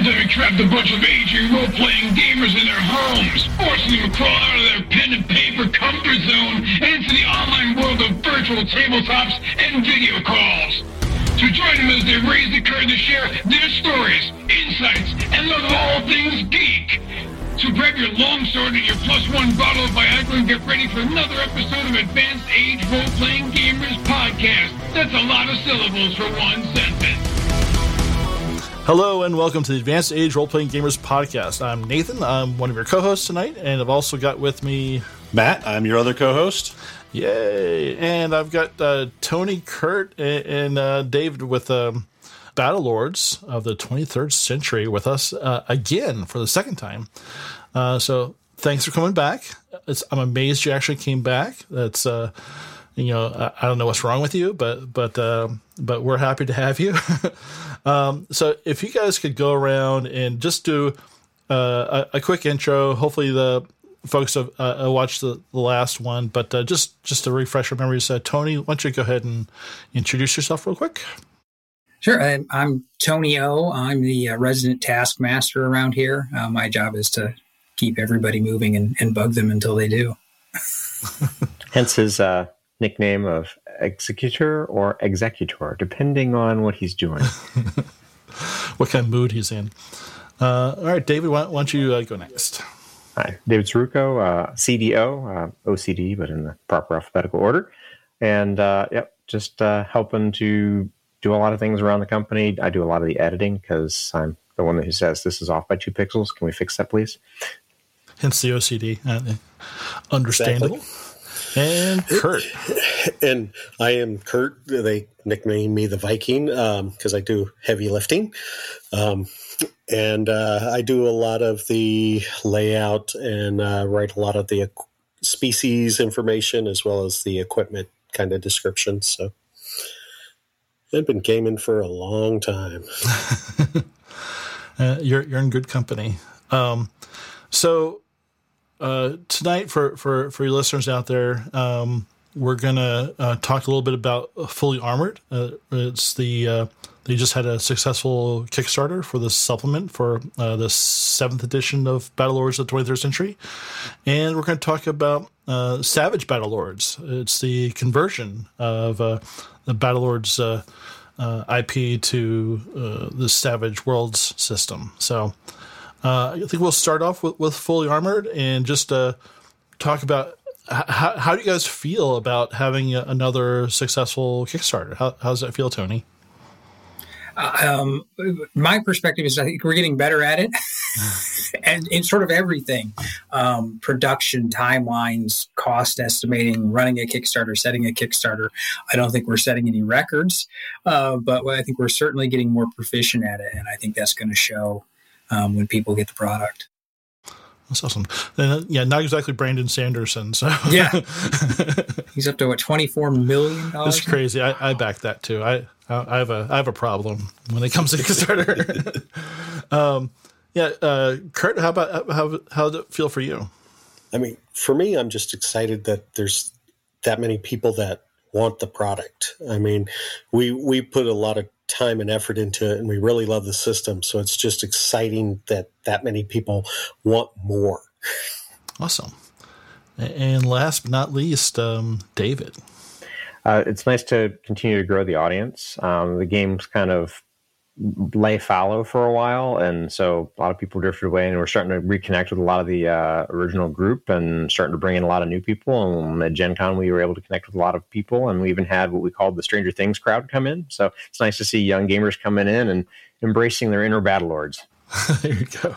pandemic trapped a bunch of aging role-playing gamers in their homes, forcing them to crawl out of their pen and paper comfort zone and into the online world of virtual tabletops and video calls. To join them as they raise the curtain to share their stories, insights, and love of all things geek. So grab your long sword and your plus one bottle of Viagra and get ready for another episode of Advanced Age Role-Playing Gamers Podcast. That's a lot of syllables for one sentence. Hello and welcome to the Advanced Age Role Playing Gamers Podcast. I'm Nathan. I'm one of your co-hosts tonight, and I've also got with me Matt. I'm your other co-host. Yay! And I've got uh, Tony, Kurt, and, and uh, David with um, Battlelords of the 23rd Century with us uh, again for the second time. Uh, so thanks for coming back. It's, I'm amazed you actually came back. That's uh, you know I, I, don't know what's wrong with you, but but uh, but we're happy to have you. um, so if you guys could go around and just do uh, a, a, quick intro, hopefully the folks have uh, watched the, the, last one, but uh, just just to refresh your memories, uh, Tony, why don't you go ahead and introduce yourself real quick? Sure. I'm, I'm Tony O. I'm the uh, resident taskmaster around here. Uh, my job is to keep everybody moving and, and bug them until they do. Hence his uh, nickname of executor or executor, depending on what he's doing. what kind of mood he's in. Uh, all right, David, why, why don't you uh, go next? Hi, David Saruko, uh, CDO, OCD, but in the proper alphabetical order. And yep, just helping to do a lot of things around the company. I do a lot of the editing because I'm the one who says this is off by two pixels. Can we fix that, please? Hence the OCD. Uh, understandable. Exactly. And Kurt. And I am Kurt. They nickname me the Viking because um, I do heavy lifting. Um, and uh, I do a lot of the layout and uh, write a lot of the species information as well as the equipment kind of descriptions. So I've been gaming for a long time. uh, you're you're in good company. Um, so uh, tonight, for for for your listeners out there, um, we're gonna uh, talk a little bit about Fully Armored. Uh, it's the uh, they just had a successful Kickstarter for the supplement for uh, the seventh edition of Battlelords of the 23rd Century, and we're going to talk about Savage Battlelords. It's the conversion of the Battlelords uh, uh, IP to uh, the Savage Worlds system. So uh, I think we'll start off with, with Fully Armored and just uh, talk about how, how do you guys feel about having another successful Kickstarter? How, how does that feel, Tony? um, my perspective is I think we're getting better at it, and in sort of everything, um, production timelines, cost estimating, running a Kickstarter, setting a Kickstarter. I don't think we're setting any records, uh, but I think we're certainly getting more proficient at it, and I think that's going to show um, when people get the product. That's awesome. Uh, yeah, not exactly Brandon Sanderson. So yeah, he's up to what twenty four million dollars. It's crazy. I, I back that too. I I have a I have a problem when it comes to Kickstarter. um, yeah, uh, Kurt, how about how how did it feel for you? I mean, for me, I'm just excited that there's that many people that want the product. I mean, we we put a lot of time and effort into it, and we really love the system. So it's just exciting that that many people want more. Awesome. And last but not least, um, David. Uh, it's nice to continue to grow the audience. Um, the game's kind of lay fallow for a while, and so a lot of people drifted away, and we're starting to reconnect with a lot of the uh, original group, and starting to bring in a lot of new people. And at Gen Con, we were able to connect with a lot of people, and we even had what we called the Stranger Things crowd come in. So it's nice to see young gamers coming in and embracing their inner battle lords. there you go.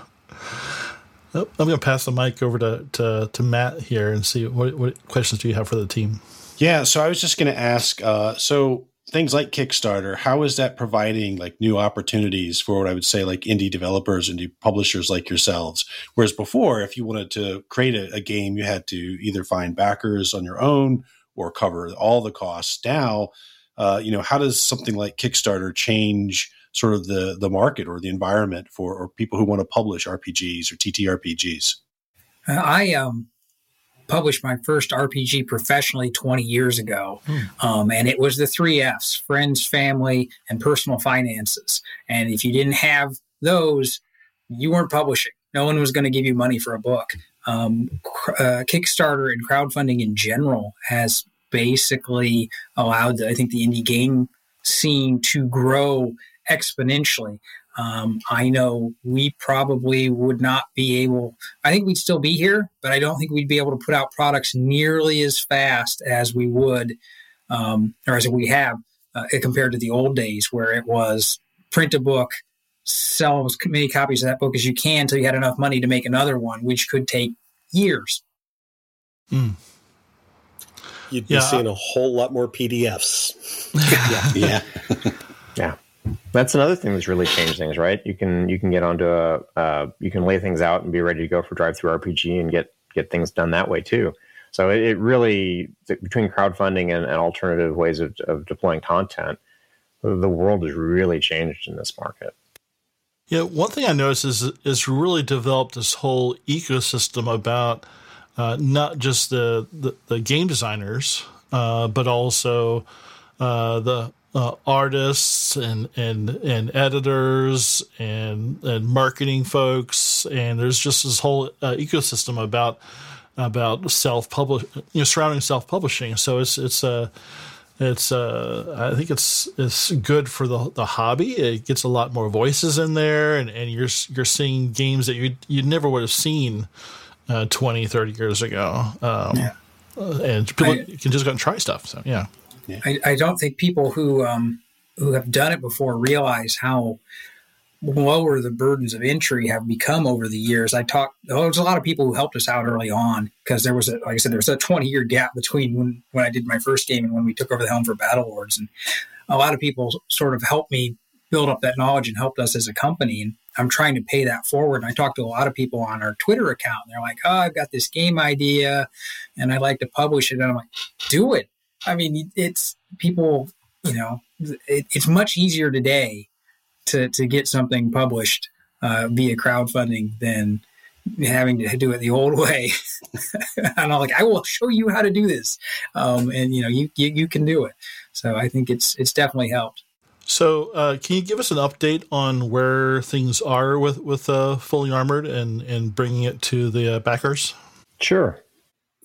Oh, I'm going to pass the mic over to, to, to Matt here and see what, what questions do you have for the team. Yeah, so I was just going to ask. Uh, so things like Kickstarter, how is that providing like new opportunities for what I would say like indie developers and publishers like yourselves? Whereas before, if you wanted to create a, a, game, you had to either find backers on your own or cover all the costs. Now, uh, you know, how does something like Kickstarter change sort of the the market or the environment for or people who want to publish RPGs or TTRPGs? Uh, I um published my first RPG professionally 20 years ago. Hmm. Um, and it was the three F's friends, family, and personal finances. And if you didn't have those, you weren't publishing. No one was going to give you money for a book. Um, uh, Kickstarter and crowdfunding in general has basically allowed, I think, the indie game scene to grow exponentially. Um, I know we probably would not be able, I think we'd still be here, but I don't think we'd be able to put out products nearly as fast as we would, um, or as we have uh, compared to the old days where it was print a book, sell as many copies of that book as you can until you had enough money to make another one, which could take years. Mm. You'd be yeah, seeing a whole lot more PDFs. yeah. yeah. yeah. That's another thing that's really changed things, right? You can you can get onto a uh, you can lay things out and be ready to go for DriveThruRPG and get get things done that way too. So it, it really between crowdfunding and, and alternative ways of, of deploying content, the world has really changed in this market. Yeah, one thing I noticed is is really developed this whole ecosystem about uh, not just the, the, the game designers, uh, but also uh, the uh, artists and and and editors and and marketing folks, and there's just this whole uh, ecosystem about about self publish, you know, surrounding self publishing. So it's it's a it's uh, I think it's it's good for the the hobby. It gets a lot more voices in there, and, and you're you're seeing games that you you never would have seen uh, 20, 30 years ago. Um, yeah. and people I, can just go and try stuff. So yeah. Yeah. I, I, don't think people who um, who have done it before realize how lower the burdens of entry have become over the years. I talked. Oh, there was a lot of people who helped us out early on because there was, a, like I said, there was a 20 year gap between when when I did my first game and when we took over the helm for Battlelords, and a lot of people sort of helped me build up that knowledge and helped us as a company. And I'm trying to pay that forward. And I talked to a lot of people on our Twitter account. And they're like, "Oh, I've got this game idea, and I'd like to publish it." And I'm like, "Do it." I mean, it's people, you know, it, it's much easier today to, to get something published uh, via crowdfunding than having to do it the old way. and I'm like, I will show you how to do this. Um, and you know, you, you, you, can do it. So I think it's, it's definitely helped. So, uh, can you give us an update on where things are with with uh, fully armored and and bringing it to the uh, backers? Sure.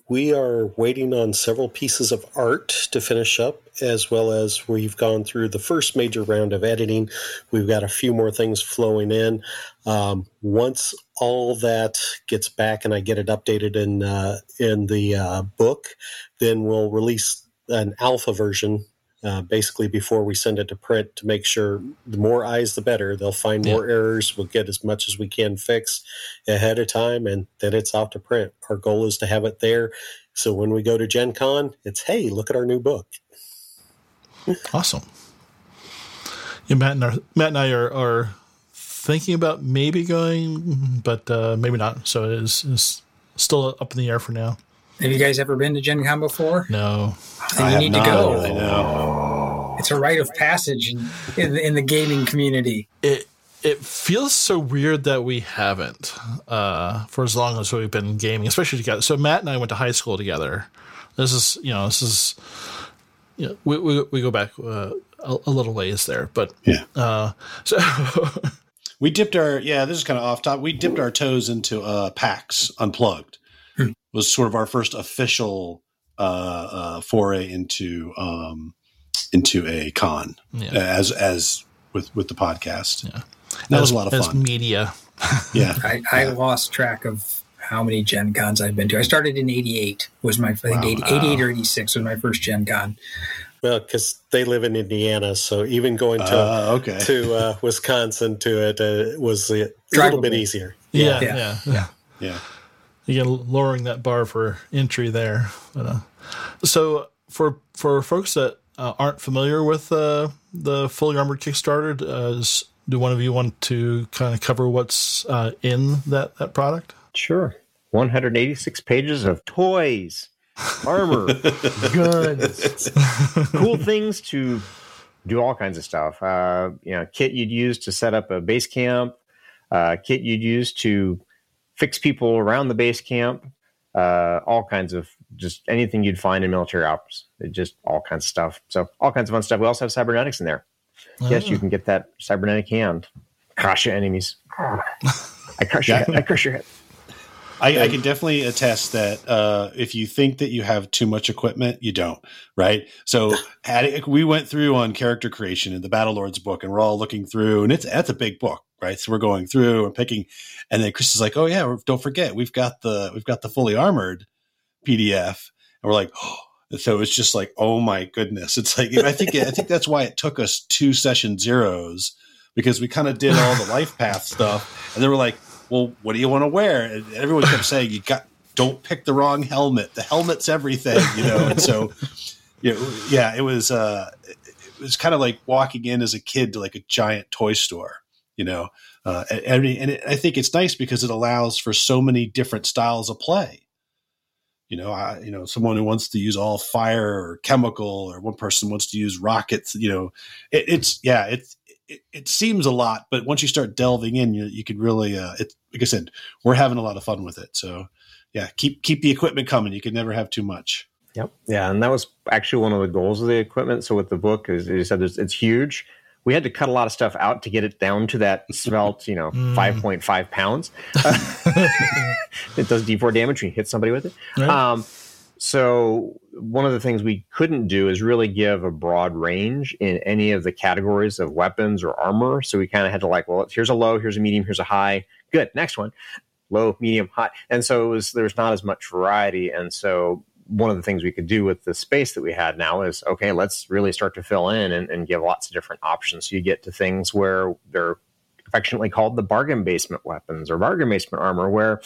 We are waiting on several pieces of art to finish up, as well as we've gone through the first major round of editing. We've got a few more things flowing in. Um, once all that gets back and I get it updated in uh, in the uh, book, then we'll release an alpha version uh, basically before we send it to print to make sure the more eyes the better. They'll find more yeah. errors. We'll get as much as we can fix ahead of time and then it's out to print. Our goal is to have it there. So when we go to gen con it's hey look at our new book. Awesome. Yeah matt and, our, matt and i are, are thinking about maybe going but uh, maybe not. So it is, is still up in the air for now have you guys ever been to Gen Con before? No. Then you need not, to go. I know. It's a rite of passage in, in, in, the gaming community. It it feels so weird that we haven't uh, for as long as we've been gaming, especially together. So Matt and I went to high school together. This is you know this is you know, we, we we go back uh, a, a, little ways there, but yeah. Uh, so we dipped our yeah. This is kind of off top. We dipped our toes into uh, PAX Unplugged was sort of our first official uh, uh, foray into um, into a con yeah. as as with with the podcast. Yeah, that as, was a lot of fun. Media. yeah, I, I yeah. lost track of how many Gen Cons I've been to. I started in '88 was my I think wow. 80, 88 or '86 was my first Gen Con. Well, because they live in Indiana, so even going to uh, okay. to uh, Wisconsin to it uh, was a little bit easier. Yeah, yeah, yeah. yeah. yeah again lowering that bar for entry there. But, uh, so for for folks that uh, aren't familiar with uh, the fully armored Kickstarter, does, do one of you want to kind of cover what's uh, in that that product? Sure. 186 pages of toys, armor, guns, cool things to do all kinds of stuff. Uh, you know, kit you'd use to set up a base camp, uh, kit you'd use to fix people around the base camp, uh, all kinds of just anything you'd find in military ops, just all kinds of stuff. So all kinds of fun stuff. We also have cybernetics in there. Oh. Yes, you can get that cybernetic hand, crush your enemies. I crush your head. I crush your head. I, I, can definitely attest that uh, if you think that you have too much equipment, you don't, right? So we went through on character creation in the Battlelords book, and we're all looking through, and it's that's a big book, right? So we're going through and picking, and then Chris is like, "Oh yeah, don't forget, we've got the we've got the fully armored PDF," and we're like, "Oh." So it's just like, oh my goodness! It's like I think I think that's why it took us two session zeros because we kind of did all the life path stuff, and then we're like, well, what do you want to wear? And everyone kept saying, you got, don't pick the wrong helmet. The helmet's everything, you know? And so, yeah, it was, uh, it was kind of like walking in as a kid to like a giant toy store, you know? Uh, and, and it, I think it's nice because it allows for so many different styles of play. You know, I, you know, someone who wants to use all fire or chemical, or one person wants to use rockets. You know, it, it's yeah, it's it, it, seems a lot, but once you start delving in, you, you can really, uh, it, like I said, we're having a lot of fun with it. So yeah, keep, keep the equipment coming. You can never have too much. Yep. Yeah. And that was actually one of the goals of the equipment. So with the book, as you said, it's huge. We had to cut a lot of stuff out to get it down to that svelte, you know, mm. 5.5 pounds. it does D4 damage when you hit somebody with it. Right. Um, so one of the things we couldn't do is really give a broad range in any of the categories of weapons or armor. So we kind of had to like, well, here's a low, here's a medium, here's a high. Good, next one, low, medium, high. And so it was there's not as much variety. And so one of the things we could do with the space that we had now is okay, let's really start to fill in and, and give lots of different options. So you get to things where they're affectionately called the bargain basement weapons or bargain basement armor, where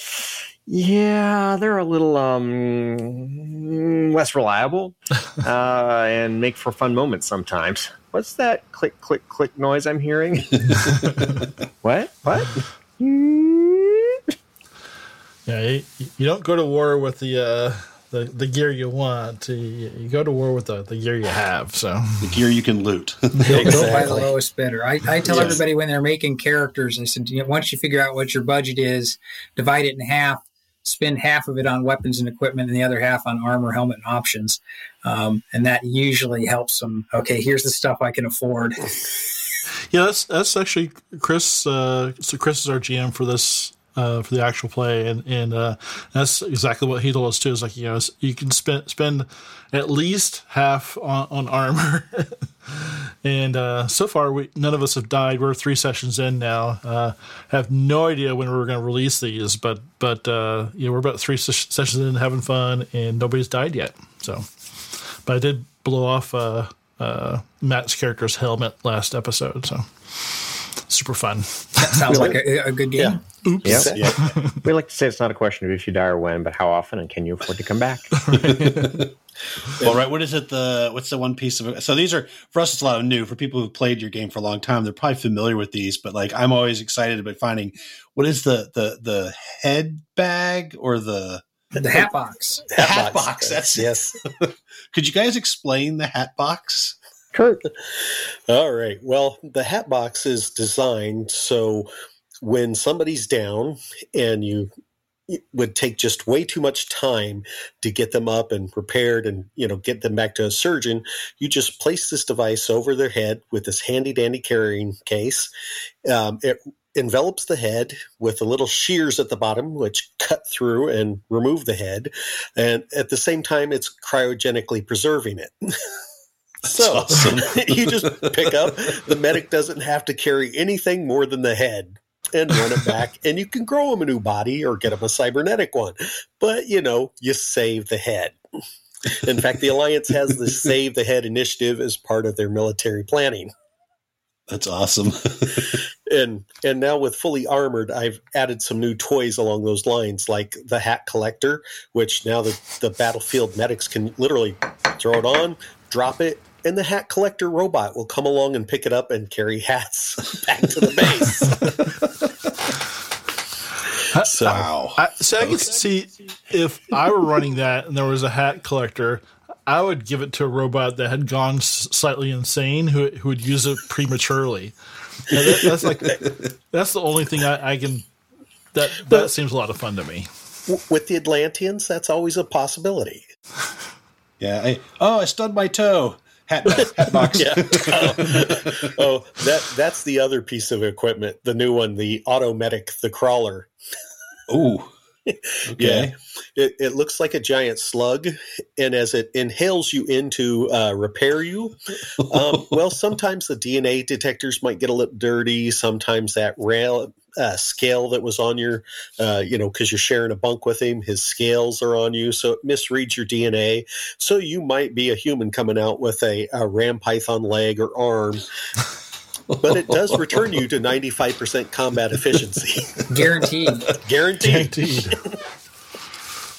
yeah, they're a little um, less reliable uh, and make for fun moments sometimes. What's that click, click, click noise I'm hearing? what? What? yeah, you, you, don't go to war with the uh, the, the gear you want. You, you go to war with the, the gear you have. So the gear you can loot. exactly. Go buy the lowest bidder. I, I tell yes. everybody when they're making characters, I said, you know, once you figure out what your budget is, divide it in half spend half of it on weapons and equipment and the other half on armor, helmet, and options. Um, and that usually helps them. Okay, here's the stuff I can afford. yeah, that's that's actually Chris. Uh, so Chris is our GM for this uh, for the actual play, and and uh, that's exactly what he told us too. Is like you know you can spend spend at least half on, on armor, and uh, so far we none of us have died. We're three sessions in now. Uh, have no idea when we're going to release these, but but uh, yeah, we're about three ses- sessions in, having fun, and nobody's died yet. So, but I did blow off uh, Matt's character's helmet last episode, so super fun. That sounds like a, a, good game. Yeah. Oops. Yep. Yeah. we like to say it's not a question of if you die or when, but how often and can you afford to come back? well, right. What is it? The what's the one piece of so these are for us. It's a lot of new for people who've played your game for a long time. They're probably familiar with these, but like I'm always excited about finding what is the the the head bag or the the hat box. The hat, hat box. box. That's yes. Could you guys explain the hat box? Kurt. All right. Well, the hat box is designed so when somebody's down and you it would take just way too much time to get them up and repaired and you know get them back to a surgeon you just place this device over their head with this handy dandy carrying case um, it envelops the head with the little shears at the bottom which cut through and remove the head and at the same time it's cryogenically preserving it So awesome. you just pick up. The medic doesn't have to carry anything more than the head and run it back, and you can grow him a new body or get him a cybernetic one. But you know, you save the head. In fact, the Alliance has the Save the Head initiative as part of their military planning. That's awesome. and and now with fully armored, I've added some new toys along those lines, like the hat collector, which now the, the battlefield medics can literally throw it on, drop it, and the hat collector robot will come along and pick it up and carry hats back to the base. so, wow. I, so I could see if I were running that and there was a hat collector, I would give it to a robot that had gone slightly insane who, who would use it prematurely. That, that's like that's the only thing I, I can. That that seems a lot of fun to me. With the Atlanteans, that's always a possibility. Yeah. I, oh, I stubbed my toe hat, hat box. yeah. Oh, oh, that that's the other piece of equipment. The new one, the Automedic, the crawler. Ooh. Yeah, it, it looks like a giant slug, and as it inhales you in to uh, repair you, um, well, sometimes the DNA detectors might get a little dirty. Sometimes that rail uh, scale that was on your, uh, you know, because you're sharing a bunk with him, his scales are on you, so it misreads your DNA. So you might be a human coming out with a, a ram python leg or arm. But it does return you to 95% combat efficiency. Guaranteed. Guaranteed. Guaranteed.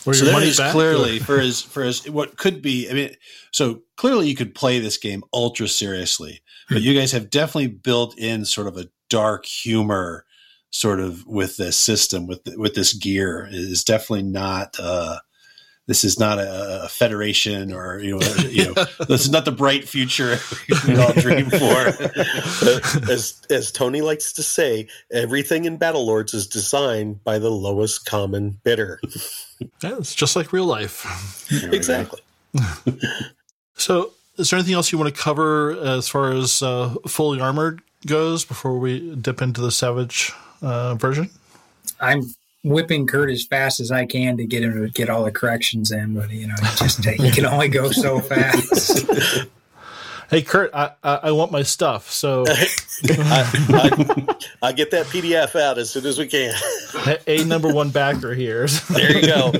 Or so your that money clearly for his for his what could be. I mean, so clearly you could play this game ultra seriously, but you guys have definitely built in sort of a dark humor, sort of with this system with with this gear. It is definitely not. uh this is not a, a federation, or you know, you know, this is not the bright future we all dream for. as as Tony likes to say, everything in Battlelords is designed by the lowest common bidder. Yeah, it's just like real life. exactly. So, is there anything else you want to cover as far as uh, fully armored goes before we dip into the Savage uh, version? I'm whipping Kurt as fast as I can to get him to get all the corrections in, but you know, he just he can only go so fast. Hey, Kurt, I, I, I want my stuff. So, I, I, I get that PDF out as soon as we can. a number one backer here. There you go.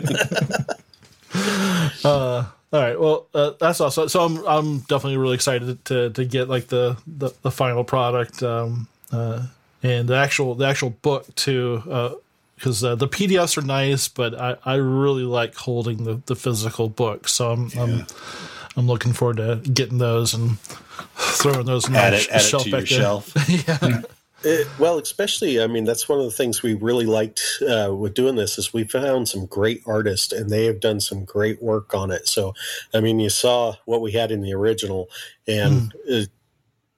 Uh, all right. Well, uh, that's awesome. So I'm I'm definitely really excited to to get like the the, the final product um, uh, and the actual the actual book too. Because uh, the PDFs are nice, but I, I really like holding the, the physical book. So I'm, I'm I'm looking forward to getting those and throwing those in my add it, sh- add it shelf to your shelf. yeah. It, well, especially, I mean, that's one of the things we really liked uh, with doing this is we found some great artists and they have done some great work on it. So, I mean, you saw what we had in the original, and uh,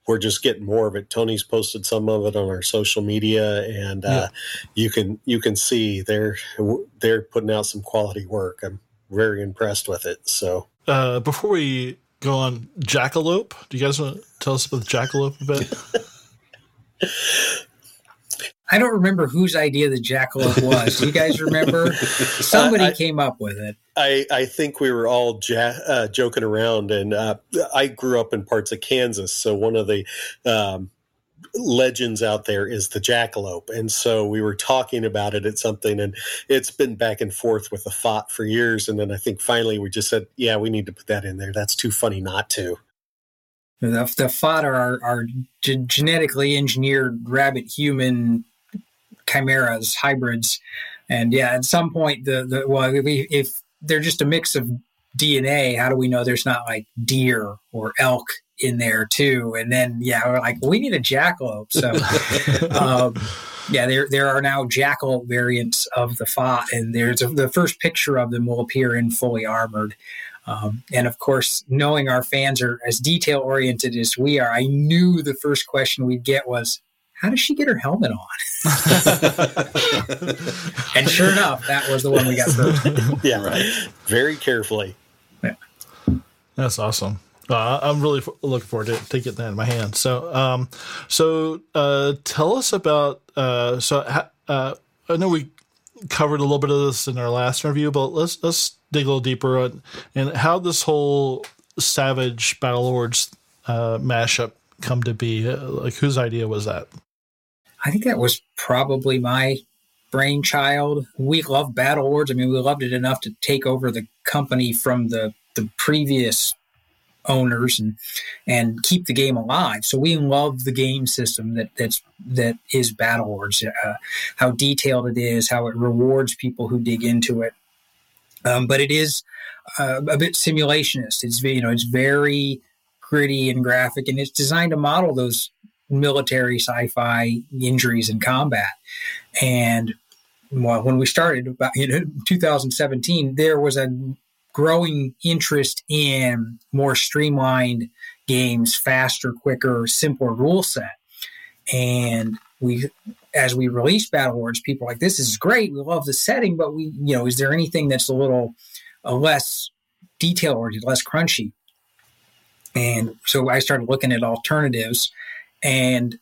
we're just getting more of it. Tony's posted some of it on our social media, and uh, you can you can see they're they're putting out some quality work. I'm very impressed with it. So, Uh, before we go on Jackalope, do you guys want to tell us about the Jackalope a bit? I don't remember whose idea the jackalope was. Do you guys remember? Somebody I- came up with it. I, I think we were all ja- uh, joking around, and uh, I grew up in parts of Kansas, so one of the um, legends out there is the jackalope, and so we were talking about it at something, and it's been back and forth with the thought for years, and then I think finally we just said, yeah, we need to put that in there. That's too funny not to. The, the fodder are, are ge- genetically engineered rabbit human chimeras, hybrids. And yeah, at some point, the, the well, if, we- if they're just a mix of DNA, how do we know there's not like deer or elk in there too? And then, yeah, we're like, we need a jackalope. So, um, yeah, there there are now jackal variants of the fa, and there's a, the first picture of them will appear in fully armored. Um, and of course, knowing our fans are as detail oriented as we are, I knew the first question we'd get was, "How does she get her helmet on?" and sure enough, that was the one we got first. Yeah, right. very carefully. Yeah. That's awesome. Uh, I'm really f- looking forward to, to getting that in my hand. So, um, so uh, tell us about. Uh, so, ha- uh, I know we covered a little bit of this in our last interview, but let's let's dig a little deeper on and how this whole Savage Battlelords uh, mashup come to be. Uh, like, whose idea was that? I think that was probably my brainchild. We love Battlelords. I mean, we loved it enough to take over the company from the the previous owners and and keep the game alive. So we love the game system that that's that is Battlelords. Uh, how detailed it is, how it rewards people who dig into it. Um, but it is uh, a bit simulationist. It's you know it's very gritty and graphic, and it's designed to model those military sci-fi injuries in combat. And well, when we started about you know 2017, there was a growing interest in more streamlined games, faster, quicker, simpler rule set. And we, as we released Battlelords, people like, "This is great. We love the setting, but we, you know, is there anything that's a little uh, less detail oriented, less crunchy?" And so I started looking at alternatives. And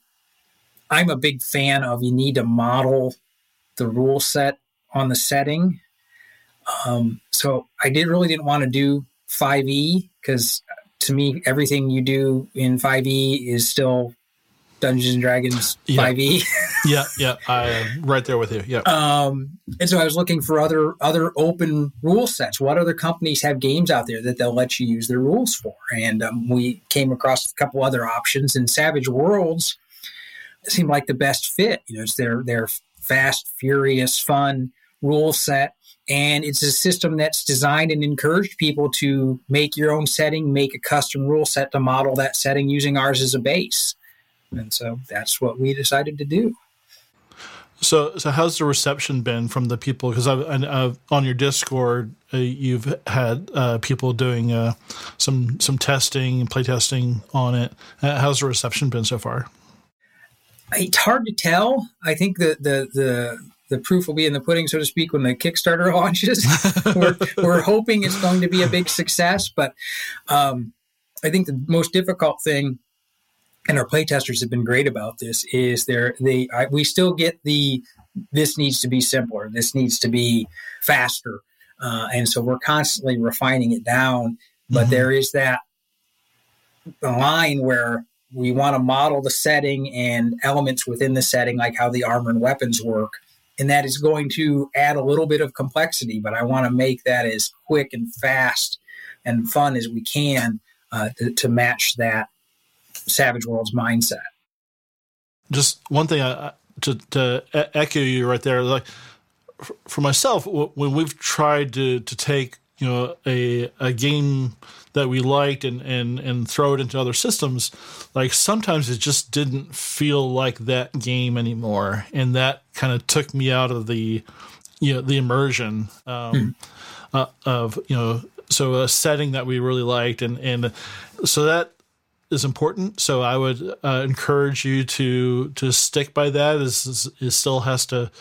I'm a big fan of you need to model the rule set on the setting. Um, so I did really didn't want to do 5e because to me everything you do in 5e is still Dungeons and Dragons Yeah. 5e. yeah, yeah, I'm right there with you. Yeah. Um, and so I was looking for other other open rule sets. What other companies have games out there that they'll let you use their rules for? And um, we came across a couple other options. And Savage Worlds seemed like the best fit. You know, it's their their fast, furious, fun rule set, and it's a system that's designed and encouraged people to make your own setting, make a custom rule set to model that setting using ours as a base. And so that's what we decided to do. So, so how's the reception been from the people? Because uh, on your Discord, uh, you've had uh, people doing uh, some some testing and play testing on it. Uh, how's the reception been so far? it's hard to tell. I think the the the the proof will be in the pudding, so to speak, when the Kickstarter launches. we're, we're hoping it's going to be a big success, but um, I think the most difficult thing, and our playtesters have been great about this, is there they I, we still get the this needs to be simpler, this needs to be faster, uh, and so we're constantly refining it down. But Mhm. there is that line where we want to model the setting and elements within the setting, like how the armor and weapons work. And that is going to add a little bit of complexity, but I want to make that as quick and fast and fun as we can uh, to, to match that Savage Worlds mindset. Just one thing I, I- to to e- echo you right there. Like for myself, when we've tried to to take you know a a game that we liked and and and throw it into other systems, like sometimes it just didn't feel like that game anymore, and that kind of took me out of the you know the immersion um, uh, of you know so a setting that we really liked and and so that is important. So I would uh, encourage you to to stick by that. Is is, is still has to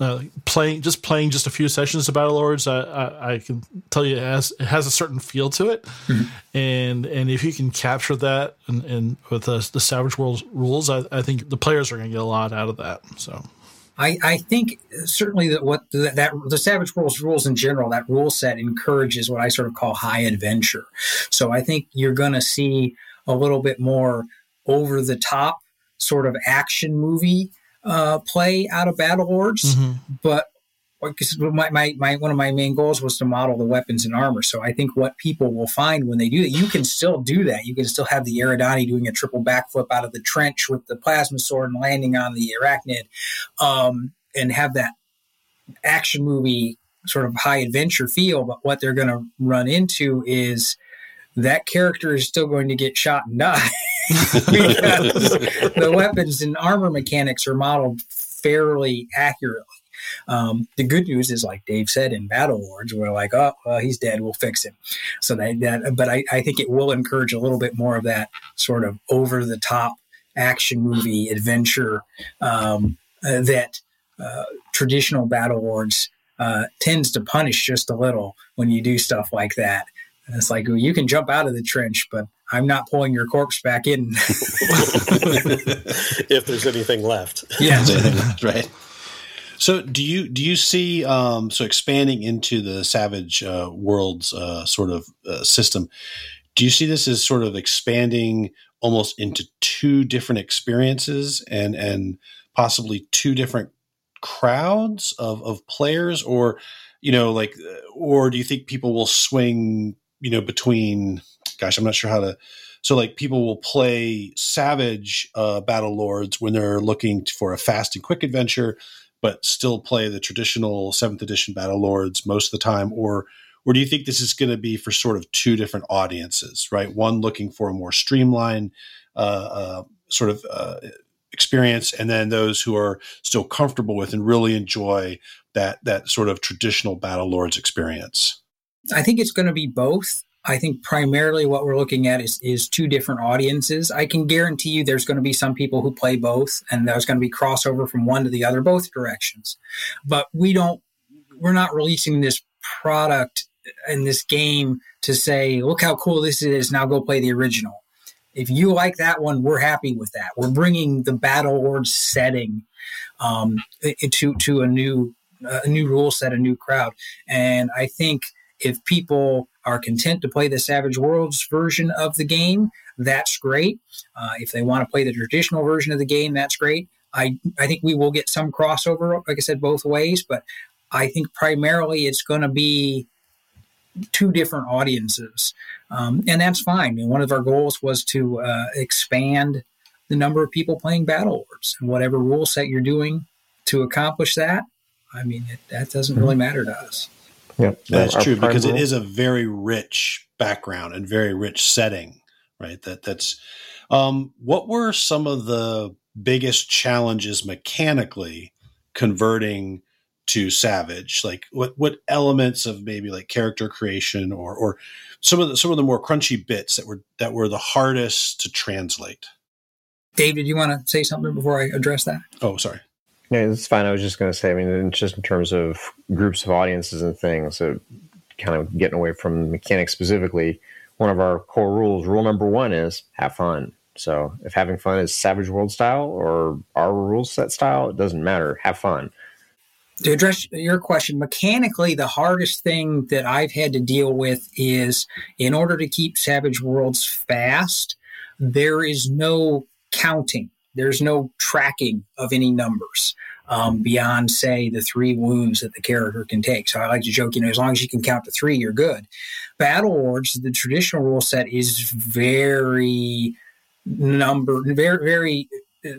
uh, playing just playing just a few sessions of Battlelords. I, I, I can tell you it has it has a certain feel to it, and and if you can capture that and, and with the, the Savage World rules, I, I think the players are going to get a lot out of that. So I, I think certainly that what the, that the Savage Worlds rules in general, that rule set encourages what I sort of call high adventure. So I think you're going to see a little bit more over the top sort of action movie uh, play out of Battlelords, but because my, my, my one of my main goals was to model the weapons and armor. So I think what people will find when they do that, you can still do that. You can still have the Eridani doing a triple backflip out of the trench with the plasma sword and landing on the arachnid, um, and have that action movie sort of high adventure feel. But what they're going to run into is that character is still going to get shot and die because the weapons and armor mechanics are modeled fairly accurately. Um, the good news is, like Dave said in Battlelords, we're like, oh, well, he's dead. We'll fix him. So that, that but I, I think it will encourage a little bit more of that sort of over the top action movie adventure um, uh, that uh, traditional Battlelords uh, tends to punish just a little when you do stuff like that. And it's like well, you can jump out of the trench, but I'm not pulling your corpse back in. if there's anything left. yeah. right. So do you do you see um, so expanding into the Savage uh, Worlds uh, sort of uh, system? Do you see this as sort of expanding almost into two different experiences and and possibly two different crowds of of players, or you know, like, or do you think people will swing you know between? Gosh, I'm not sure how to. So, like, people will play Savage uh, Battlelords when they're looking for a fast and quick adventure, but still play the traditional seventh edition Battlelords most of the time, or or do you think this is going to be for sort of two different audiences, right? One looking for a more streamlined uh, uh, sort of uh, experience, and then those who are still comfortable with and really enjoy that that sort of traditional Battlelords experience. I think it's going to be both. I think primarily what we're looking at is, is two different audiences. I can guarantee you there's going to be some people who play both, and there's going to be crossover from one to the other, both directions. But we don't, we're not releasing this product in this game to say, look how cool this is, now go play the original. If you like that one, we're happy with that. We're bringing the Battlelord setting um, into to a new a new rule set, a new crowd, and I think if people are content to play the Savage Worlds version of the game, that's great. Uh, if they want to play the traditional version of the game, that's great. I, I think we will get some crossover, like I said, both ways, but I think primarily it's going to be two different audiences. Um, and that's fine. I mean, one of our goals was to uh, expand the number of people playing Battlelords. And whatever rule set you're doing to accomplish that, I mean, it, that doesn't really matter to us. Yeah, That's true because it rule- is a very rich background and very rich setting, right? That that's um, what were some of the biggest challenges mechanically converting to Savage? Like what what elements of maybe like character creation or or some of the some of the more crunchy bits that were that were the hardest to translate? David, you want to say something before I address that? Oh, sorry. Yeah, it's fine. I was just going to say, I mean, just in terms of groups of audiences and things, so kind of getting away from mechanics specifically, one of our core rules, rule number one is have fun. So if having fun is Savage World style or our rule set style, it doesn't matter. Have fun. to address your question mechanically the hardest thing that i've had to deal with is in order to keep savage worlds fast there is no counting there's no tracking of any numbers um, beyond say the three wounds that the character can take so i like to joke you know as long as you can count to three you're good battle lords the traditional rule set is very number very very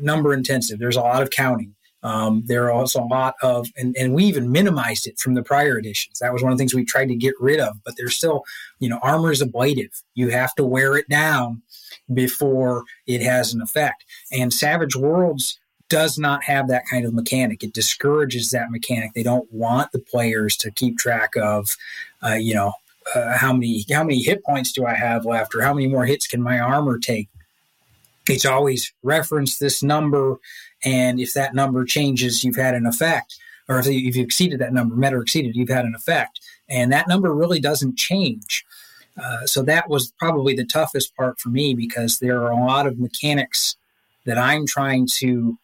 number intensive there's a lot of counting um, there are also a lot of, and, and we even minimized it from the prior editions. That was one of the things we tried to get rid of, but there's still, you know, armor is ablative. You have to wear it down before it has an effect. And Savage Worlds does not have that kind of mechanic. It discourages that mechanic. They don't want the players to keep track of, uh, you know, uh, how many how many hit points do I have left, or how many more hits can my armor take. It's always reference this number and if that number changes, you've had an effect. Or if you- if you exceeded that number, met or exceeded, you've had an effect. And that number really doesn't change. Uh, so that was probably the toughest part for me because there are a lot of mechanics that I'm trying to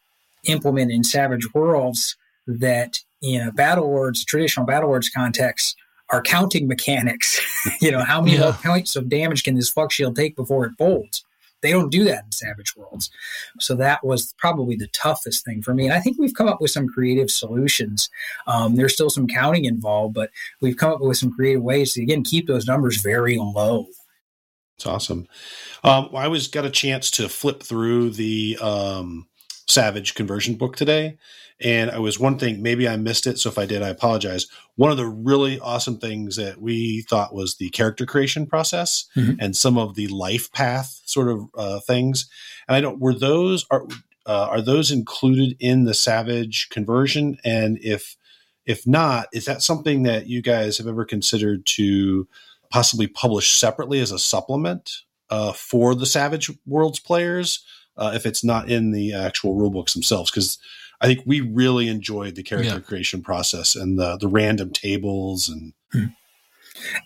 implement in Savage Worlds that in a Battlelords, traditional Battlelords context, are counting mechanics. you know, how many Yeah. points of damage can this Flux Shield take before it folds? They don't do that in Savage Worlds. So that was probably the toughest thing for me. And I think we've come up with some creative solutions. Um, there's still some counting involved, but we've come up with some creative ways to, again, keep those numbers very low. It's awesome. Um, I was got a chance to flip through the um, Savage conversion book today, and I was one thing. Maybe I missed it, so if I did, I apologize. One of the really awesome things that we thought was the character creation process Mhm. and some of the life path sort of uh, things. And I don't were those are uh, are those included in the Savage conversion? And if if not, is that something that you guys have ever considered to possibly publish separately as a supplement uh, for the Savage Worlds players uh, if it's not in the actual rule books themselves? Because I think we really enjoyed the character Yeah. creation process and the the random tables and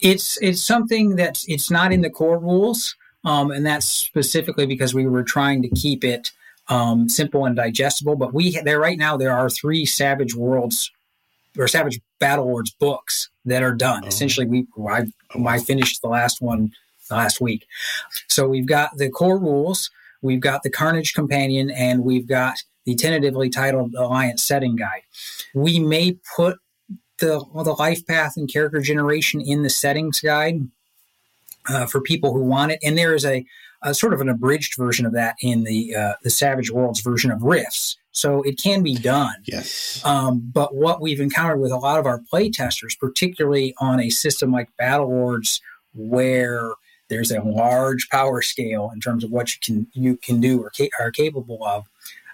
It's it's something that's it's not in the core rules, um, and that's specifically because we were trying to keep it um, simple and digestible. But we there right now there are three Savage Worlds or Savage Battlelords books that are done. Oh. Essentially, we I, I finished the last one last week, so we've got the core rules, we've got the Carnage Companion, and we've got the tentatively titled Alliance Setting Guide. We may put the the life path and character generation in the settings guide uh, for people who want it, and there is a, a sort of an abridged version of that in the uh, the Savage Worlds version of Rifts. So it can be done. yes, Um, but what we've encountered with a lot of our play testers, particularly on a system like Battlelords, where there's a large power scale in terms of what you can you can do or ca- are capable of,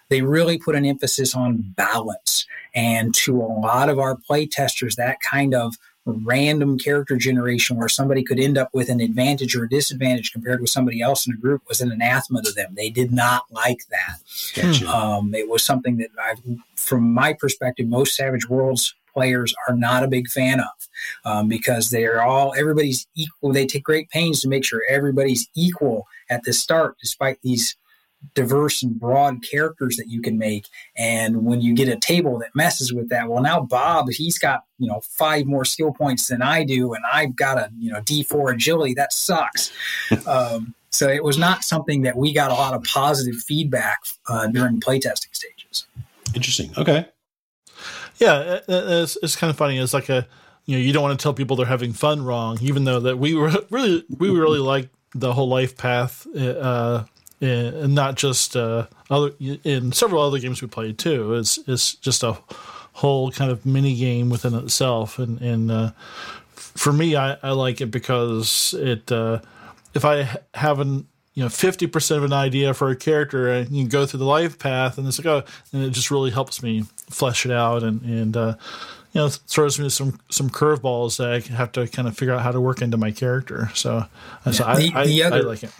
they really put an emphasis on balance. And to a lot of our play testers, that kind of random character generation where somebody could end up with an advantage or a disadvantage compared with somebody else in a group was an anathema to them. They did not like that. gotcha. Um, it was something that I, from my perspective, most Savage Worlds players are not a big fan of um, because they're all everybody's equal. They take great pains to make sure everybody's equal at the start, despite these diverse and broad characters that you can make. And when you get a table that messes with that, well, now Bob, he's got, you know, five more skill points than I do, and I've got a, you know, D4 agility. That sucks. um, so it was not something that we got a lot of positive feedback uh, during playtesting stages. Interesting. Okay. Yeah, it's, it's kind of funny. It's like a, you know, you don't want to tell people they're having fun wrong, even though that we were really, we really like the whole life path uh, and not just uh, other in several other games we played too. It's it's just a whole kind of mini game within itself, and and uh, for me, I, I like it because it uh, if I have an you know fifty percent of an idea for a character, and you go through the life path, and it's like oh, and it just really helps me flesh it out, and and uh, you know throws me some some curveballs that I have to kind of figure out how to work into my character. So, yeah, so the, I, the I, other, I like it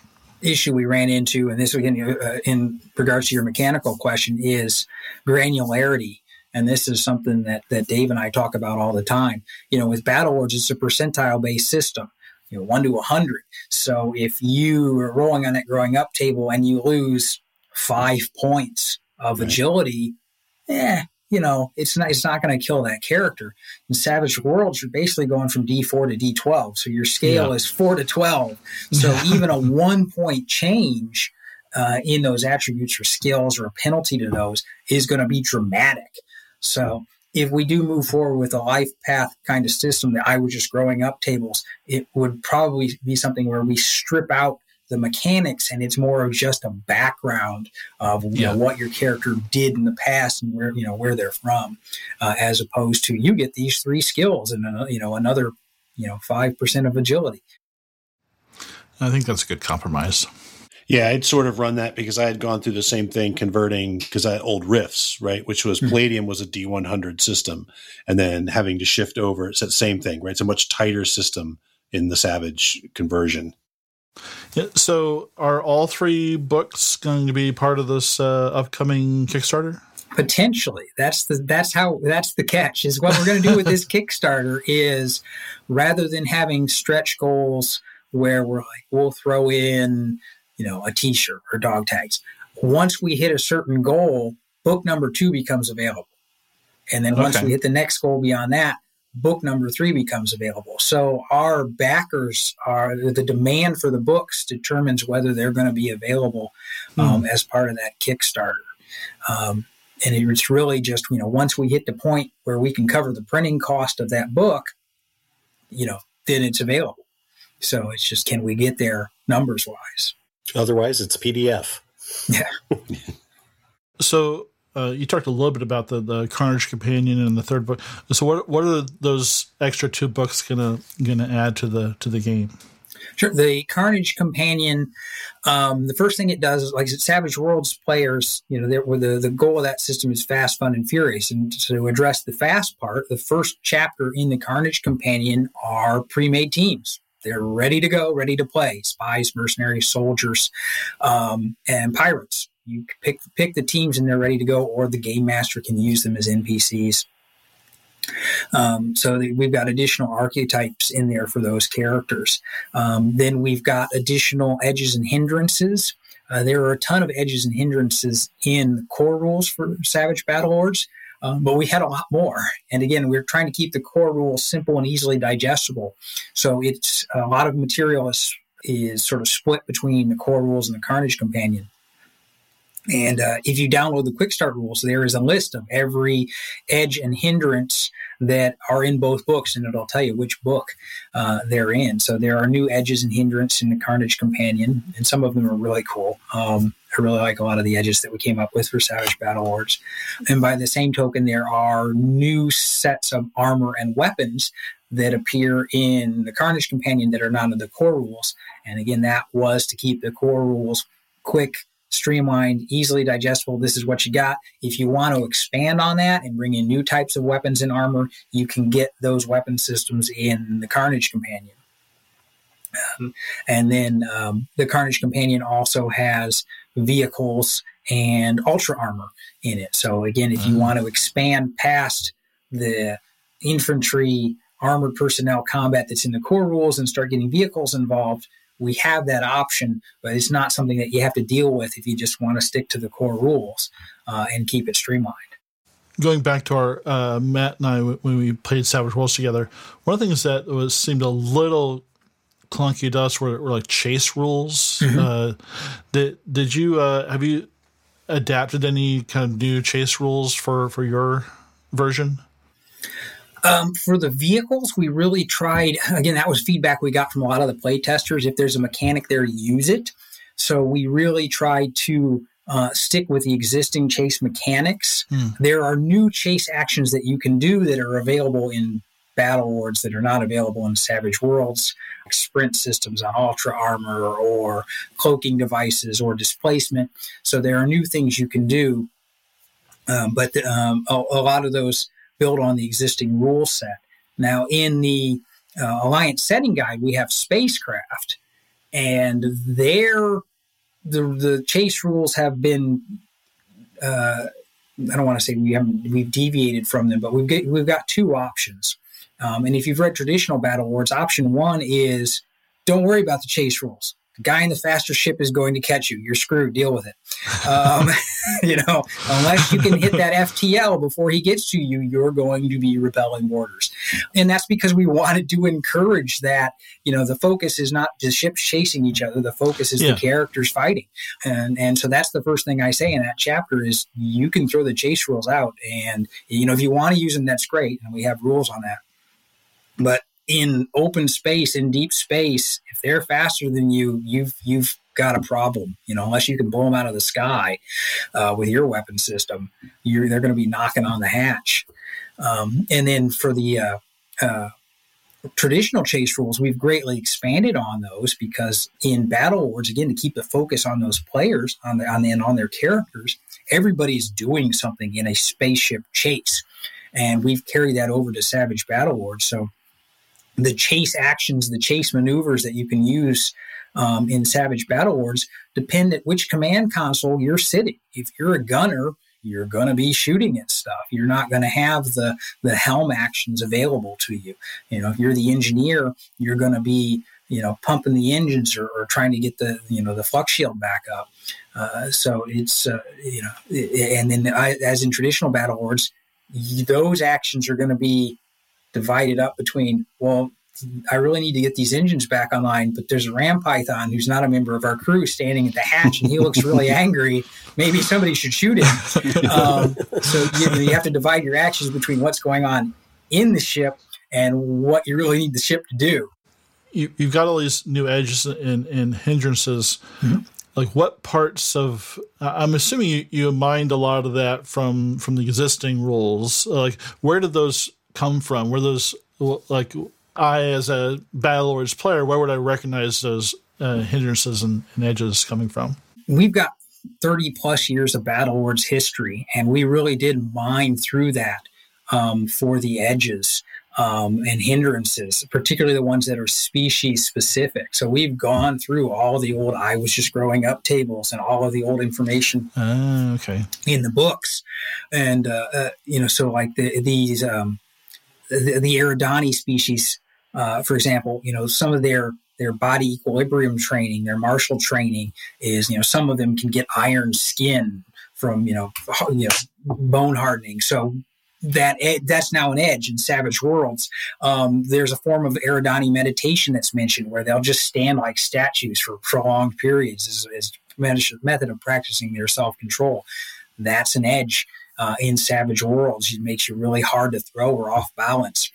issue we ran into, and this again uh, in regards to your mechanical question, is granularity. And this is something that, that Dave and I talk about all the time. You know, with Battlelords, it's a percentile based system, you know, one to a hundred. So if you are rolling on that growing up table and you lose five points of right. agility, eh, you know, it's not it's not going to kill that character. In Savage Worlds, you're basically going from D4 to D12, so your scale yeah. is four to twelve. So even a one point change uh, in those attributes or skills or a penalty to those is going to be dramatic. So if we do move forward with a life path kind of system that I was just growing up tables, it would probably be something where we strip out the mechanics and it's more of just a background of you yeah. know, what your character did in the past and where you know where they're from uh, as opposed to you get these three skills and uh, you know another you know 5% of agility i think that's a good compromise yeah, I'd sort of run that because I had gone through the same thing converting because I had old Rifts, right? Which was mm-hmm. Palladium was a D100 system. And then having to shift over, it's the same thing, right? It's a much tighter system in the Savage conversion. Yeah, so, are all three books going to be part of this uh, upcoming Kickstarter? Potentially, that's the that's how that's the catch. Is what we're going to do with this Kickstarter is rather than having stretch goals where we're like we'll throw in you know a T-shirt or dog tags. Once we hit a certain goal, book number two becomes available, and then once okay. we hit the next goal beyond that, book number three becomes available. So our backers are the demand for the books determines whether they're going to be available um, mm. as part of that Kickstarter. Um, and it's really just you know once we hit the point where we can cover the printing cost of that book, you know, then it's available. So it's just can we get there numbers wise? Otherwise, it's PDF. Yeah. so uh, you talked a little bit about the, the Carnage Companion and the third book. So what what are those extra two books gonna gonna add to the to the game? Sure. The Carnage Companion, um, the first thing it does is like Savage Worlds players, you know, the the goal of that system is fast, fun, and furious. And to address the fast part, the first chapter in the Carnage Companion are pre-made teams. They're ready to go, ready to play. Spies, mercenaries, soldiers, um, and pirates you pick pick the teams and they're ready to go, or the game master can use them as NPCs. Um, so we've got additional archetypes in there for those characters. Um, then we've got additional edges and hindrances. Uh, there are a ton of edges and hindrances in the core rules for Savage Battlelords, um, but we had a lot more. And again, we're trying to keep the core rules simple and easily digestible. So it's a lot of material is is sort of split between the core rules and the Carnage Companion. And uh, if you download the Quick Start rules, there is a list of every edge and hindrance that are in both books, and it'll tell you which book uh, they're in. So there are new edges and hindrance in the Carnage Companion, and some of them are really cool. Um, I really like a lot of the edges that we came up with for Savage Battlelords. And by the same token, there are new sets of armor and weapons that appear in the Carnage Companion that are not in the core rules. And again, that was to keep the core rules quick streamlined, easily digestible. This is what you got. If you want to expand on that and bring in new types of weapons and armor, you can get those weapon systems in the Carnage Companion. Um, and then um, the Carnage Companion also has vehicles and ultra armor in it. So again, if you mm-hmm. want to expand past the infantry, armored personnel combat that's in the core rules and start getting vehicles involved, we have that option, but it's not something that you have to deal with if you just want to stick to the core rules uh, and keep it streamlined. Going back to our uh, Matt and I when we played Savage Worlds together, one of the things that was seemed a little clunky to us were, were like chase rules. Mm-hmm. Uh, did did you uh, have you adapted any kind of new chase rules for for your version? Um, for the vehicles, we really tried. Again, that was feedback we got from a lot of the play testers. If there's a mechanic there, use it. So we really tried to uh, stick with the existing chase mechanics. Hmm. There are new chase actions that you can do that are available in battle Battlelords that are not available in Savage Worlds, like sprint systems on Ultra Armor or cloaking devices or displacement. So there are new things you can do, um, but um, a, a, lot of those build on the existing rule set. Now, in the uh, Alliance setting guide, we have spacecraft, and there the the chase rules have been. Uh, I don't want to say we haven't we've deviated from them, but we've get, we've got two options. Um, and if you've read traditional battle Battlelords, option one is don't worry about the chase rules. The guy in the faster ship is going to catch you. You're screwed. Deal with it. Um, you know, unless you can hit that FTL before he gets to you, you're going to be repelling borders. And that's because we wanted to encourage that, you know, the focus is not the ships chasing each other. The focus is yeah. the characters fighting. And, and so that's the first thing I say in that chapter is you can throw the chase rules out. And, you know, if you want to use them, that's great. And we have rules on that. But in open space, in deep space, if they're faster than you, you've you've got a problem. You know, unless you can blow them out of the sky uh, with your weapon system, you're they're going to be knocking on the hatch. Um, and then for the uh, uh, traditional chase rules, we've greatly expanded on those because in Battlelords, again, to keep the focus on those players on the, on the, and on their characters, everybody's doing something in a spaceship chase, and we've carried that over to Savage Battlelords. So the chase actions, the chase maneuvers that you can use um, in Savage Battlelords depend at which command console you're sitting. If you're a gunner, you're going to be shooting at stuff. You're not going to have the the helm actions available to you. You know, if you're the engineer, you're going to be you know pumping the engines or, or, trying to get the you know the flux shield back up. Uh, so it's uh, you know, and then I, as in traditional battle Battlelords, those actions are going to be divided up between, well, I really need to get these engines back online, but there's a ram python who's not a member of our crew standing at the hatch and he looks really angry. Maybe somebody should shoot him. Um, so you, you have to divide your actions between what's going on in the ship and what you really need the ship to do. You, have got all these new edges and, and hindrances. Mm-hmm. Like what parts of? I'm assuming you, you mined a lot of that from from the existing rules. Like where did those come from? Were those like I, as a Battlelords player, where would I recognize those uh, hindrances and, and, edges coming from? We've got 30 plus years of Battlelords history, and we really did mine through that um, for the edges. Um, and hindrances, particularly the ones that are species specific. So we've gone through all the old I was just growing up tables and all of the old information uh, okay. in the books. And, uh, uh, you know, so like the, these, um, the, the Eridani species, uh, for example, you know, some of their their body equilibrium training, their martial training is, you know, some of them can get iron skin from, you know, you know, bone hardening. So that ed- that's now an edge in Savage Worlds. Um, there's a form of Eridani meditation that's mentioned where they'll just stand like statues for prolonged periods as, as method of practicing their self control. That's an edge uh, in Savage Worlds. It makes you really hard to throw or off balance.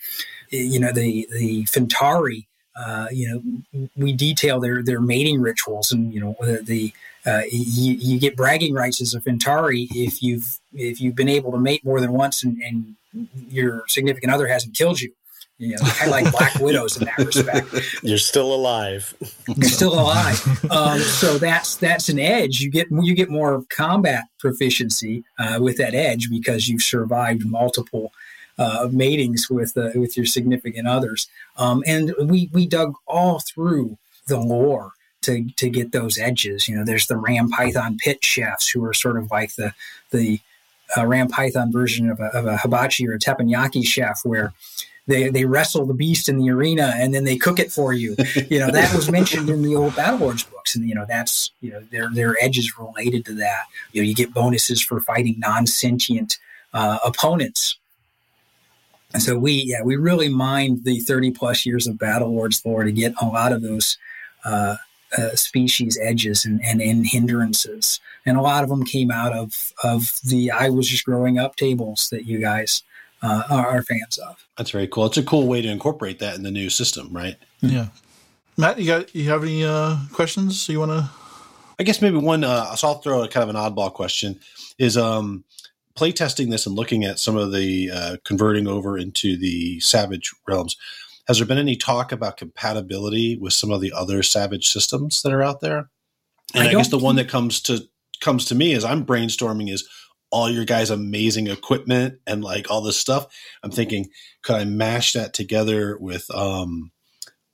You know, the the Phentari. Uh, you know, we detail their their mating rituals, and you know the, the uh, you, you, get bragging rights as a Phentari if you've if you've been able to mate more than once, and, and your significant other hasn't killed you. You know, kind of like black widows in that respect. You're still alive. You're still alive. Um, so that's that's an edge. You get you get more combat proficiency uh, with that edge because you've survived multiple uh, matings with uh, with your significant others. Um, and we we dug all through the lore to to get those edges. You know, there's the ram python pit chefs who are sort of like the the a Ram Python version of a, of a hibachi or a teppanyaki chef where they, they wrestle the beast in the arena and then they cook it for you. You know, that was mentioned in the old Battlelords books. And, you know, that's, you know, their there are edges related to that. You know, you get bonuses for fighting non sentient uh, opponents. And so we, yeah, we really mined the 30 plus years of Battlelords lore to get a lot of those uh, uh, species edges and, and, and hindrances. And a lot of them came out of, of the I was just growing up tables that you guys uh, are, are, fans of. That's very cool. It's a cool way to incorporate that in the new system, right? Yeah. Matt, you got you have any uh, questions you want to? I guess maybe one. Uh, so I'll throw a kind of an oddball question: is um, playtesting this and looking at some of the uh, converting over into the Savage realms. Has there been any talk about compatibility with some of the other Savage systems that are out there? And I, I guess the one that comes to comes to me as I'm brainstorming is all your guys' amazing equipment and like all this stuff. I'm thinking, could I mash that together with um,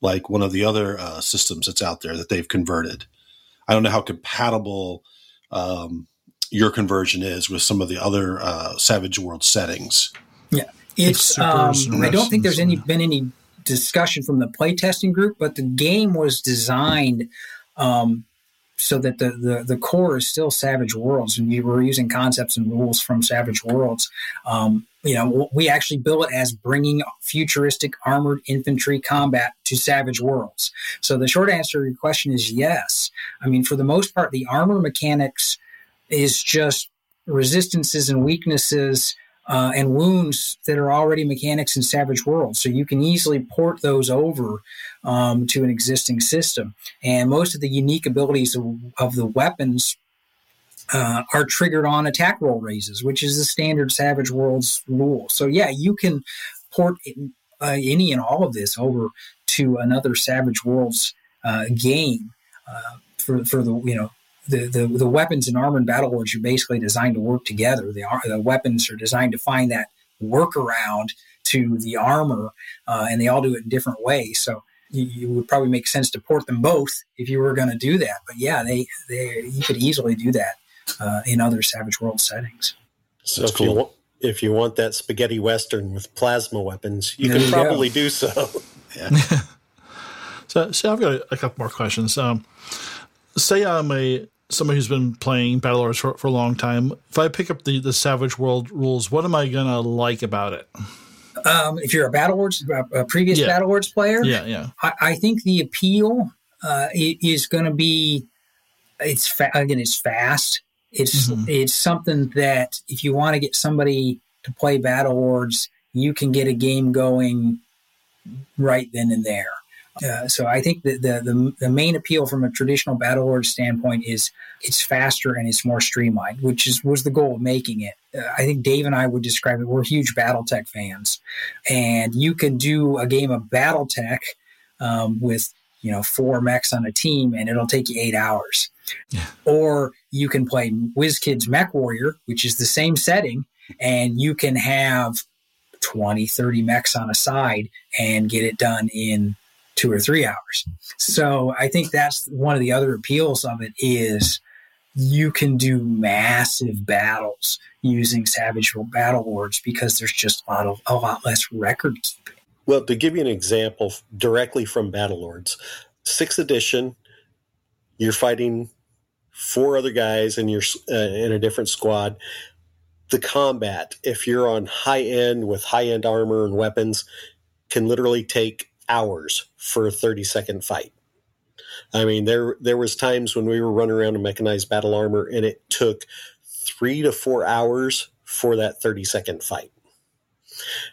like one of the other uh, systems that's out there that they've converted? I don't know how compatible um, your conversion is with some of the other uh, Savage World settings. Yeah, it's. Um, I don't think there's any been any discussion from the playtesting group, but the game was designed um, so that the, the, the core is still Savage Worlds, and we were using concepts and rules from Savage Worlds. Um, you know, we actually built it as bringing futuristic armored infantry combat to Savage Worlds. So the short answer to your question is yes. I mean, for the most part, the armor mechanics is just resistances and weaknesses uh, and wounds that are already mechanics in Savage Worlds. So you can easily port those over um, to an existing system. And most of the unique abilities of, of the weapons uh, are triggered on attack roll raises, which is the standard Savage Worlds rule. So yeah, you can port uh, any and all of this over to another Savage Worlds uh, game uh, for for the you know the, the, the weapons in Armored Battlelords are basically designed to work together. The, the weapons are designed to find that workaround to the armor, uh, and they all do it in different ways. So you, you, would probably make sense to port them both if you were going to do that. But yeah, they, they you could easily do that uh, in other Savage World settings. So if cool. you want if you want that spaghetti western with plasma weapons, you there can you probably go. do so. Yeah. so, so I've got a, a couple more questions. Um, say I'm a somebody who's been playing Battlelords for, for a long time. If I pick up the the Savage World rules, what am I gonna like about it? Um, if you're a Battlelords, a previous yeah. Battlelords player, yeah, yeah, I, I think the appeal uh, is going to be it's fa- again it's fast. It's mm-hmm. it's something that if you want to get somebody to play Battle Lords, you can get a game going right then and there. Uh, so I think that the, the, the main appeal from a traditional Battlelord standpoint is it's faster and it's more streamlined, which is was the goal of making it. Uh, I think Dave and I would describe it. We're huge BattleTech fans, and you can do a game of BattleTech um, with you know four mechs on a team, and it'll take you eight hours. Yeah. Or you can play WizKids MechWarrior, which is the same setting, and you can have 20, 30 mechs on a side and get it done in two or three hours. So I think that's one of the other appeals of it is you can do massive battles using Savage Battlelords because there's just a lot of a lot less record keeping. Well, to give you an example directly from Battlelords, sixth edition, you're fighting four other guys and you're uh, in a different squad. The combat, if you're on high end with high end armor and weapons, can literally take hours for a 30 second fight. I mean, there there was times when we were running around in mechanized battle armor, and it took three to four hours for that 30 second fight.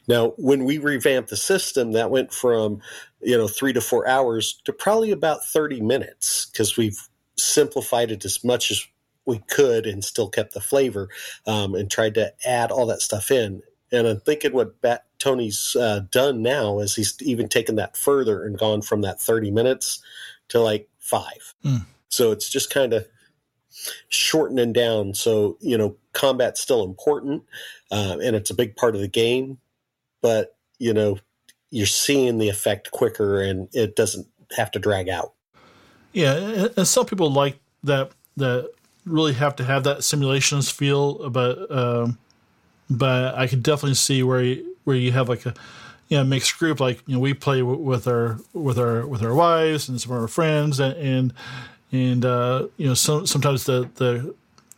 Now, when we revamped the system, that went from you know three to four hours to probably about 30 minutes because we've simplified it as much as we could and still kept the flavor um, and tried to add all that stuff in. And I'm thinking what Bat- Tony's uh, done now is he's even taken that further and gone from that 30 minutes to like five. Mm. So it's just kind of shortening down. So, you know, combat's still important uh, and it's a big part of the game, but, you know, you're seeing the effect quicker and it doesn't have to drag out. Yeah. And some people like that, that really have to have that simulations feel, but, um, but I could definitely see where where you have like a you know mixed group. Like you know, we play w- with our with our with our wives and some of our friends, and and, and uh, you know, some, sometimes the the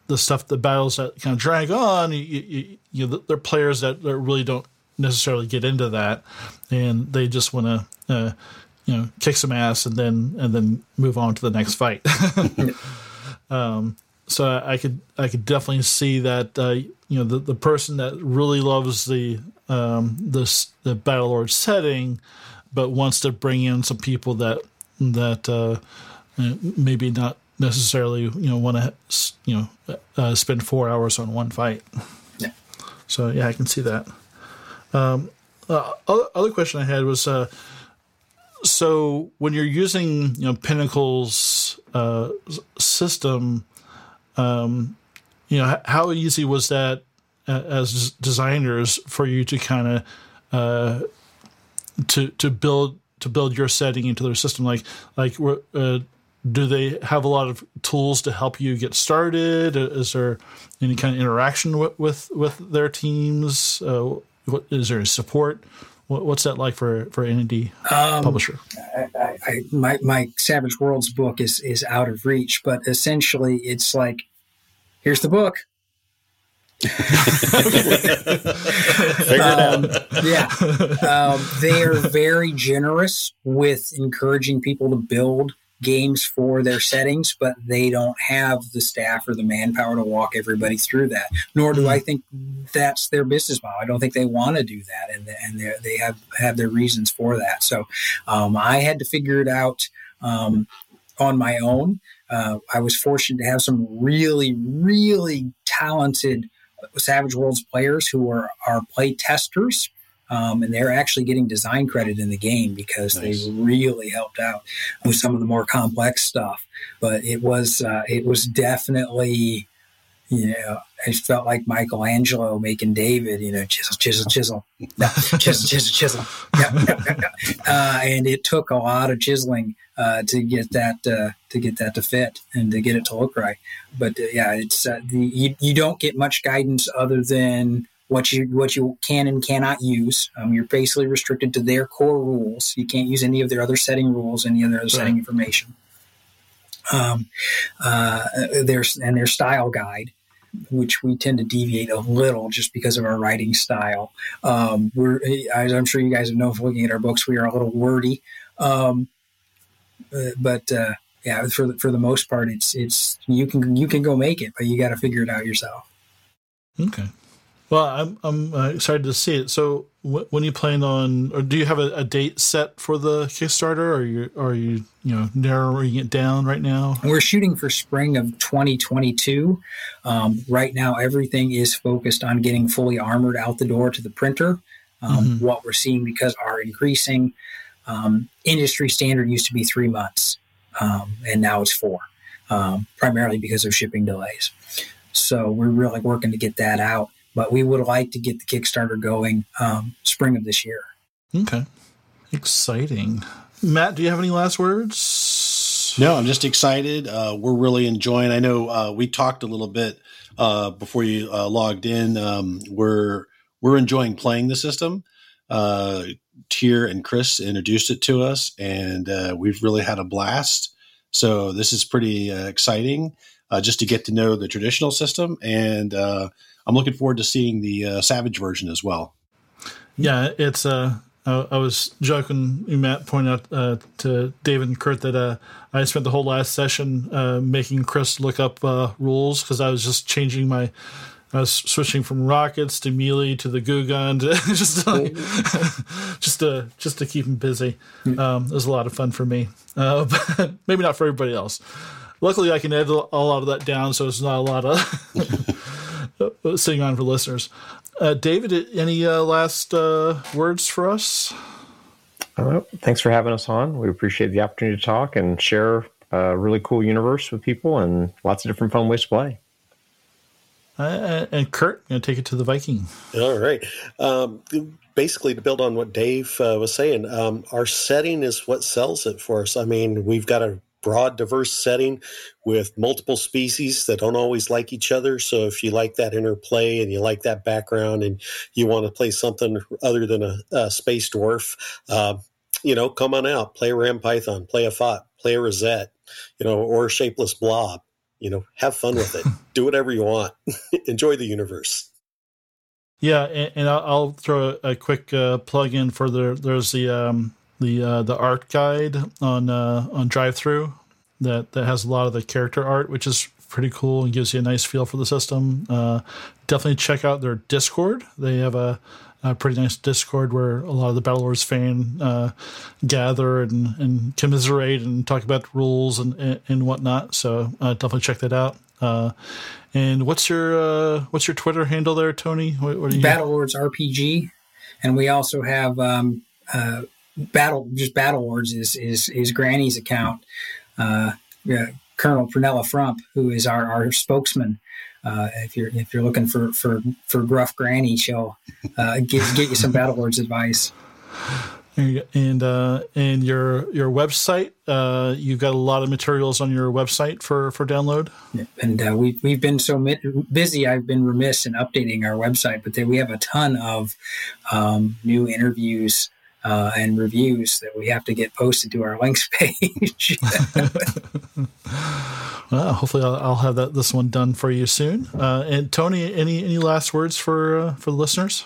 the stuff, the battles that kind of drag on, you, you, you know, they're players that, that really don't necessarily get into that, and they just want to, uh, you know, kick some ass and then and then move on to the next fight. um, so I could I could definitely see that uh, you know the, the person that really loves the um, the the Battlelord setting, but wants to bring in some people that that uh, maybe not necessarily you know want to you know uh, spend four hours on one fight. Yeah. So yeah, I can see that. Um, uh, other, other question I had was, uh, so when you're using you know Pinnacle's uh, system, um, you know how easy was that uh, as designers for you to kind of uh, to to build to build your setting into their system like like uh, do they have a lot of tools to help you get started? Is there any kind of interaction with with, with their teams? Uh, what, is there support? What, what's that like for for an indie um, publisher? I, I, my my Savage Worlds book is is out of reach, but essentially it's like, here's the book. Um, yeah, um, they are very generous with encouraging people to build games for their settings, but they don't have the staff or the manpower to walk everybody through that. Nor do I mm-hmm. think that's their business model. I don't think they want to do that, and and they have have their reasons for that. So um, I had to figure it out um, on my own. Uh, I was fortunate to have some really, really talented Savage Worlds players who are, are play testers um, and they're actually getting design credit in the game because nice. they really helped out with some of the more complex stuff. But it was uh, it was definitely you know, it felt like Michelangelo making David, you know, chisel, chisel, chisel, no, chisel, chisel, chisel. No, no, uh, and it took a lot of chiseling uh, to get that uh, to get that to fit and to get it to look right. But uh, yeah, it's uh, the you, you don't get much guidance other than what you what you can and cannot use. Um, you're basically restricted to their core rules. You can't use any of their other setting rules, any of their other right. setting information. Um, uh, there's and their style guide, which we tend to deviate a little just because of our writing style. Um, we're, as I'm sure you guys have known from looking at our books, we are a little wordy, um, uh, but uh, yeah, for the, for the most part, it's it's you can you can go make it, but you got to figure it out yourself. Okay. Well, I'm I'm uh, excited to see it. So, wh- when you plan on, or do you have a, a, date set for the Kickstarter? Or are you are you you know narrowing it down right now? We're shooting for spring of 2022. Um, right now, everything is focused on getting fully armored out the door to the printer. Um, mm-hmm. What we're seeing because our increasing um, industry standard used to be three months, um, and now it's four, um, primarily because of shipping delays. So we're really working to get that out but we would like to get the Kickstarter going um, spring of this year. Okay, exciting. Matt, do you have any last words? No, I'm just excited. Uh, we're really enjoying. I know uh, we talked a little bit uh, before you uh, logged in. Um, we're we're enjoying playing the system. Uh, Tier and Chris introduced it to us, and uh, we've really had a blast. So this is pretty exciting, just to get to know the traditional system and I'm looking forward to seeing the uh, Savage version as well. Yeah, it's. Uh, I, I was joking. Matt pointed out uh, to David and Kurt that uh, I spent the whole last session uh, making Chris look up uh, rules because I was just changing my. I was switching from rockets to melee to the goo gun to just to, like, just to just to keep him busy. Um, it was a lot of fun for me, uh, but maybe not for everybody else. Luckily, I can edit a lot of that down, so it's not a lot of uh, sitting on for listeners. Uh, David, any uh, last uh, words for us? Uh, thanks for having us on. We appreciate the opportunity to talk and share a really cool universe with people and lots of different fun ways to play. Uh, and Kurt, going to take it to the Viking. All right. Um, basically, to build on what Dave was saying, um, our setting is what sells it for us. I mean, we've got a broad, diverse setting with multiple species that don't always like each other. So if you like that interplay and you like that background and you want to play something other than a, a space dwarf, uh, you know, come on out, play a Ram Python, play a Fott, play a Rosette, you know, or a shapeless blob. You know, have fun with it. Do whatever you want. Enjoy the universe. Yeah, and, and I'll, I'll, throw a, a quick uh, plug in for the there's the um, the uh, the art guide on uh, on through that that has a lot of the character art, which is pretty cool and gives you a nice feel for the system. Uh, definitely check out their Discord. They have a, a, pretty nice Discord where a lot of the Battle Battlelords fan uh, gather and, and commiserate and talk about rules and, and, and whatnot. So uh, definitely check that out. Uh, and what's your uh, what's your Twitter handle there, Tony? What, what you... Battlelords RPG, and we also have um, uh, battle just Battlelords is is is Granny's account. Uh, yeah, Colonel Prunella Frump, who is our, our spokesman. Uh, if you're if you're looking for for for gruff Granny, she'll uh, get get you some Battlelords advice and uh, and your your website. Uh, you've got a lot of materials on your website for for download. And uh, we we've been so busy. I've been remiss in updating our website, but we have a ton of um, new interviews. Uh, and reviews that we have to get posted to our links page. well, hopefully, I'll, I'll, have that this one done for you soon. Uh, and Tony, any any last words for uh, for the listeners?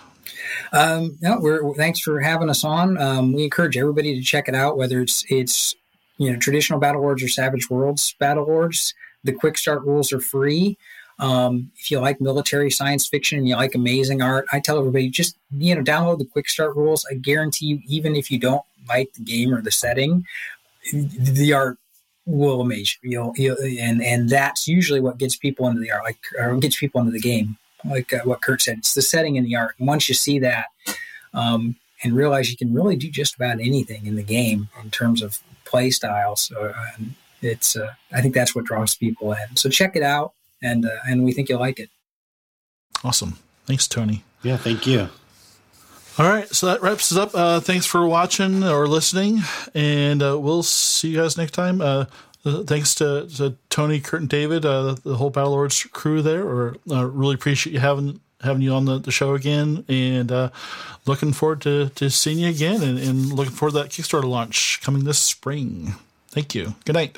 Um, no, we're thanks for having us on. Um, we encourage everybody to check it out, whether it's it's you know traditional Battlelords or Savage Worlds Battlelords. The quick start rules are free. Um, if you like military science fiction and you like amazing art, I tell everybody just you know download the quick start rules. I guarantee you, even if you don't like the game or the setting, the art will amaze you. You'll, you'll, and and that's usually what gets people into the art, like or gets people into the game like uh, what Kurt said. It's the setting and the art. And once you see that um, and realize you can really do just about anything in the game in terms of play styles, uh, it's uh, I think that's what draws people in. So check it out, and uh, and we think you'll like it. Awesome. Thanks, Tony. Yeah, thank you. All right, so that wraps us up. Uh, thanks for watching or listening, and uh, we'll see you guys next time. Uh, thanks to, to, Tony, Kurt, and David, uh, the whole Battlelords crew there. Or uh, really appreciate you having having you on the, the show again, and uh, looking forward to, to seeing you again, and, and looking forward to that Kickstarter launch coming this spring. Thank you. Good night.